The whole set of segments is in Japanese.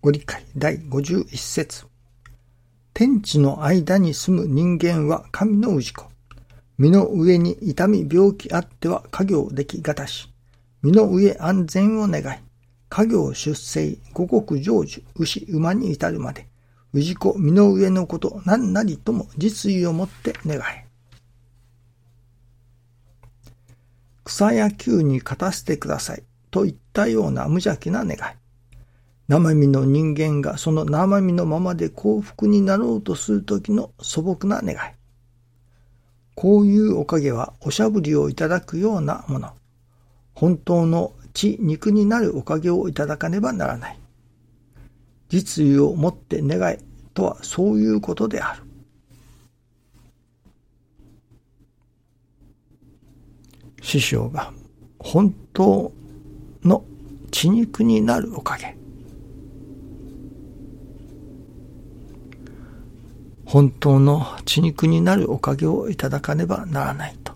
ご理解第51節天地の間に住む人間は神の氏子。身の上に痛み病気あっては家業できがたし、身の上安全を願い、家業出生、五穀成就、牛、馬に至るまで、氏子身の上のこと何なりとも実意をもって願え。草や球に勝たせてくださいといったような無邪気な願い。生身の人間がその生身のままで幸福になろうとするときの素朴な願い。こういうおかげはおしゃぶりをいただくようなもの。本当の血肉になるおかげをいただかねばならない。実意をもって願いとはそういうことである。師匠が本当の血肉になるおかげ。本当の血肉になるおかげをいただかねばならないと。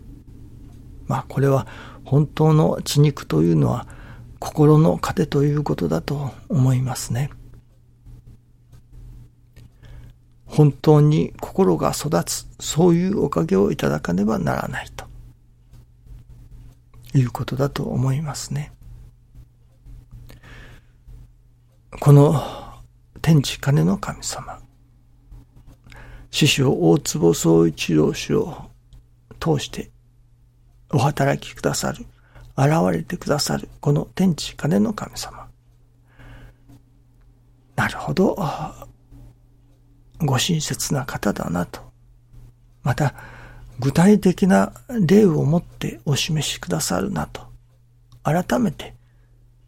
まあこれは本当の血肉というのは心の糧ということだと思いますね。本当に心が育つ、そういうおかげをいただかねばならないということだと思いますね。この天地金の神様、師匠大坪総一郎氏を通してお働きくださる、現れてくださる、この天地金の神様。なるほど、ご親切な方だなと。また、具体的な例をもってお示しくださるなと。改めて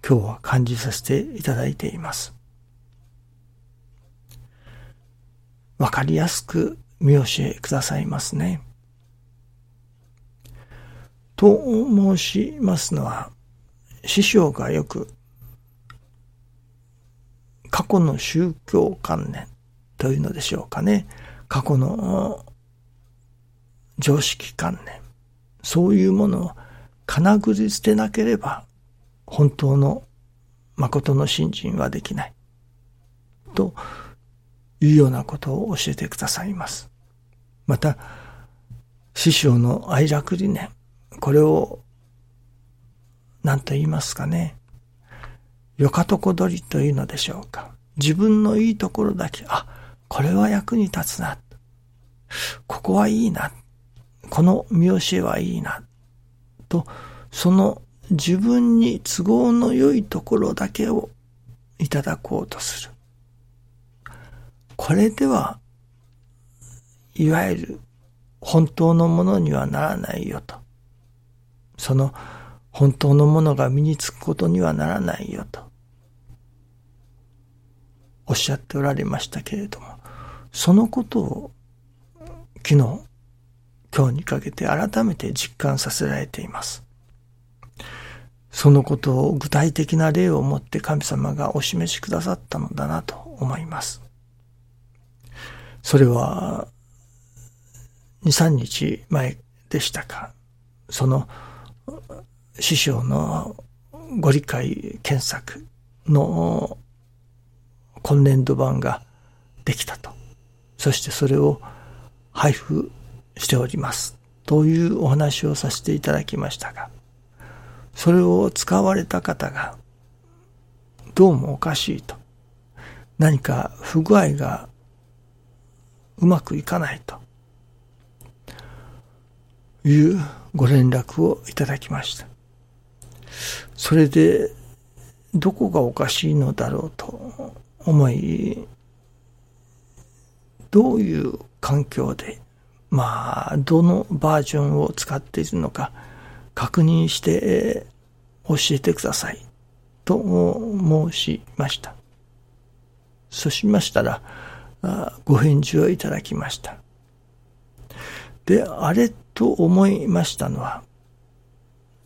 今日は感じさせていただいています。わかりやすく見教えくださいますね。と申しますのは、師匠がよく過去の宗教観念というのでしょうかね。過去の常識観念、そういうものを金繰り捨てなければ、本当の誠の信心はできない。というようなことを教えてくださいます。また、師匠の愛楽理念、これを、何と言いますかね。よかとこ取りというのでしょうか。自分のいいところだけ、あ、これは役に立つな。ここはいいな。この見教えはいいな。と、その自分に都合の良いところだけをいただこうとする。これでは、いわゆる本当のものにはならないよと。その本当のものが身につくことにはならないよと。おっしゃっておられましたけれども、そのことを昨日、今日にかけて改めて実感させられています。そのことを具体的な例をもって神様がお示しくださったのだなと思います。それは、2、3日前でしたか。その、師匠のご理解検索の今年度版ができたと。そしてそれを配布しております。というお話をさせていただきましたが、それを使われた方が、どうもおかしいと。何か不具合がうまくいかないというご連絡をいただきました。それで、どこがおかしいのだろうと思い、どういう環境で、まあ、どのバージョンを使っているのか確認して教えてくださいと申しました。そうしましたら、ご返事をいただきました。で、あれと思いましたのは、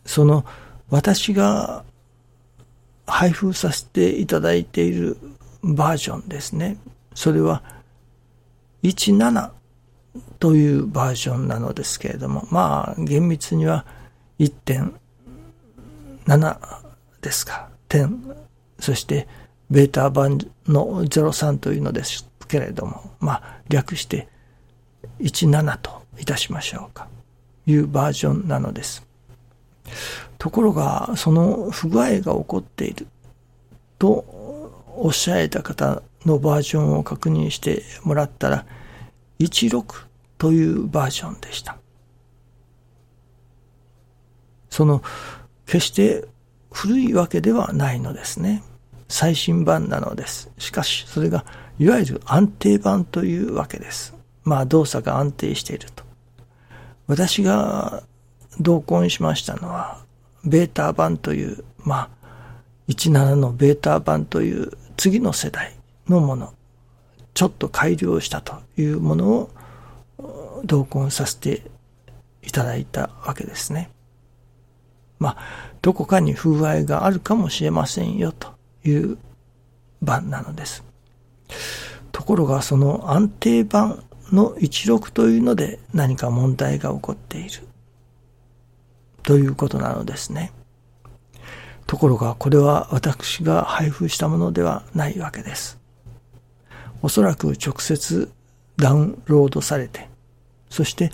その私が配布させていただいているバージョンですね。それは17というバージョンなのですけれども、まあ厳密には1.7ですか。点、そしてベータ版の03というのですけれども、まあ、略して17といたしましょうか。いうバージョンなのです。ところが、その不具合が起こっているとおっしゃられた方のバージョンを確認してもらったら、16というバージョンでした。その、決して古いわけではないのですね。最新版なのです。しかし、それが、いわゆる安定版というわけです。まあ、動作が安定していると。私が同梱しましたのは、ベータ版という、まあ、17のベータ版という次の世代のもの、ちょっと改良したというものを同梱させていただいたわけですね。まあ、どこかに不具合があるかもしれませんよという版なのです。ところがその安定版の16というので何か問題が起こっているということなのですね。ところがこれは私が配布したものではないわけです。おそらく直接ダウンロードされて、そして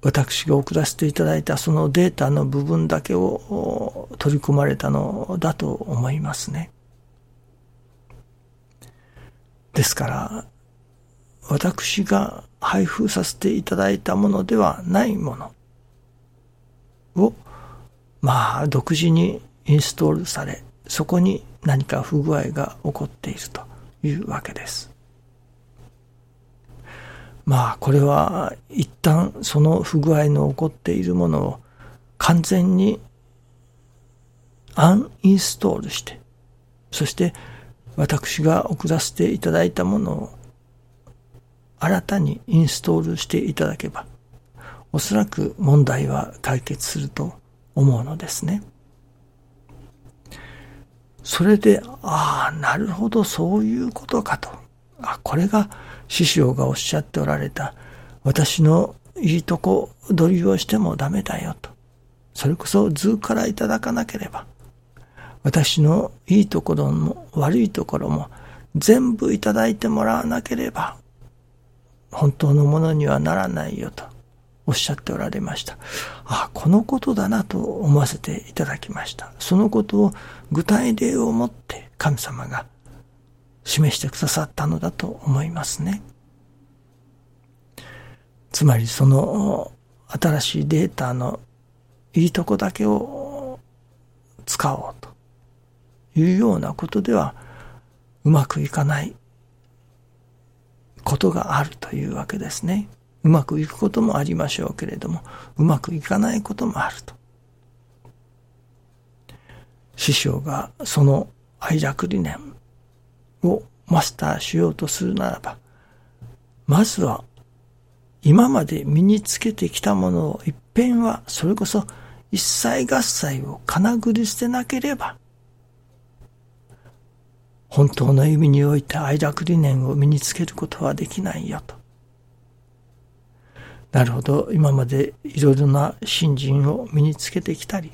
私が送らせていただいたそのデータの部分だけを取り込まれたのだと思いますね。ですから、私が配布させていただいたものではないものを、まあ、独自にインストールされ、そこに何か不具合が起こっているというわけです。まあ、これは一旦その不具合の起こっているものを完全にアンインストールして、そして私が送らせていただいたものを新たにインストールしていただけば、おそらく問題は解決すると思うのですね。それで、ああ、なるほど、そういうことかと。あ、これが師匠がおっしゃっておられた、私のいいとこ取りをしてもダメだよと。それこそ図からいただかなければ、私のいいところも悪いところも全部いただいてもらわなければ、本当のものにはならないよとおっしゃっておられました。あ、このことだなと思わせていただきました。そのことを具体例をもって神様が示してくださったのだと思いますね。つまりその新しいデータのいいとこだけを使おういうようなことではうまくいかないことがあるというわけですね。うまくいくこともありましょうけれども、うまくいかないこともあると。師匠がその愛楽理念をマスターしようとするならば、まずは今まで身につけてきたものを一遍はそれこそ一切合切をかなぐり捨てなければ本当の意味において愛楽理念を身につけることはできないよと。なるほど、今までいろいろな信心を身につけてきたり、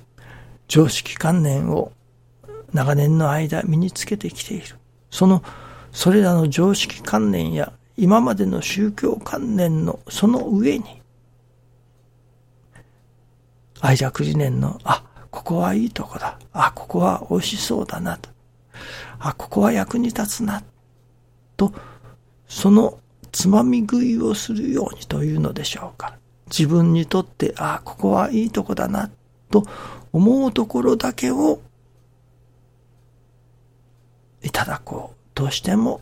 常識観念を長年の間身につけてきている。その、それらの常識観念や今までの宗教観念のその上に、愛着理念の、あ、ここはいいとこだ。あ、ここは美味しそうだなと。あ、ここは役に立つな、と、そのつまみ食いをするようにというのでしょうか。自分にとって、あ、ここはいいとこだな、と思うところだけをいただこうとしても、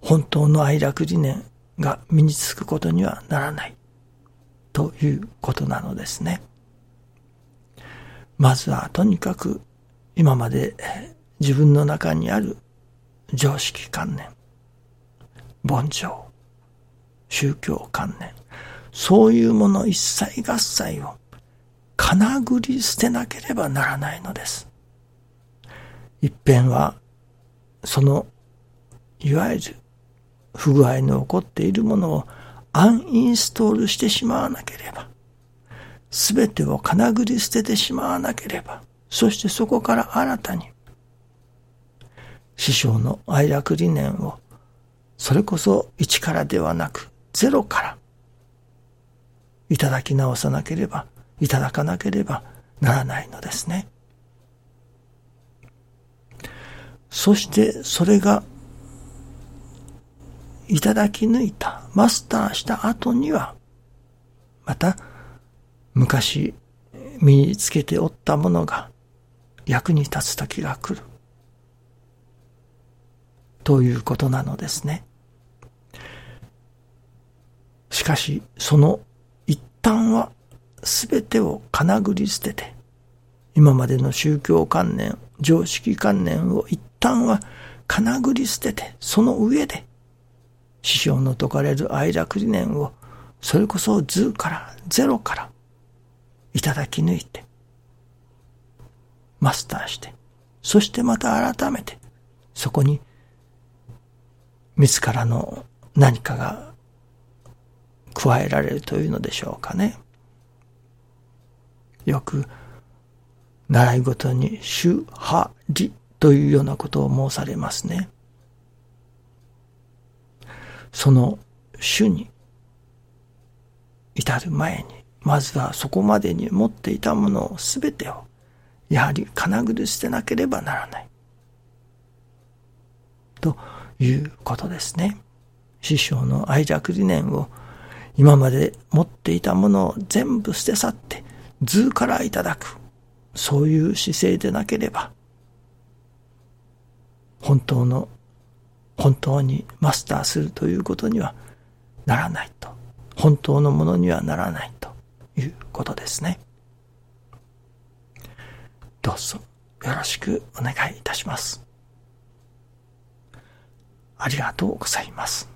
本当の愛楽理念が身につくことにはならないということなのですね。まずはとにかく今まで自分の中にある常識観念、凡情、宗教観念、そういうもの一切合切をかなぐり捨てなければならないのです。一遍は、その、いわゆる不具合の起こっているものをアンインストールしてしまわなければ、すべてをかなぐり捨ててしまわなければ、そしてそこから新たに師匠の愛楽理念を、それこそ一からではなくゼロからいただき直さなければ、いただかなければならないのですね。そしてそれがいただき抜いた、マスターした後には、また昔身につけておったものが役に立つ時が来る。ということなのですね。しかし、その一旦は全てをかなぐり捨てて、今までの宗教観念、常識観念を一旦はかなぐり捨てて、その上で、師匠の説かれる愛楽理念を、それこそ図から、ゼロから、いただき抜いて、マスターして、そしてまた改めて、そこに、自らの何かが加えられるというのでしょうかね。よく、習い事に主派理というようなことを申されますね。その主に至る前に、まずはそこまでに持っていたものをすべてを、やはり金繰り捨てなければならない。ということですね。師匠の愛着理念を今まで持っていたものを全部捨て去って図からいただく。そういう姿勢でなければ、本当の、本当にマスターするということにはならないと。本当のものにはならないということですね。どうぞよろしくお願いいたします。ありがとうございます。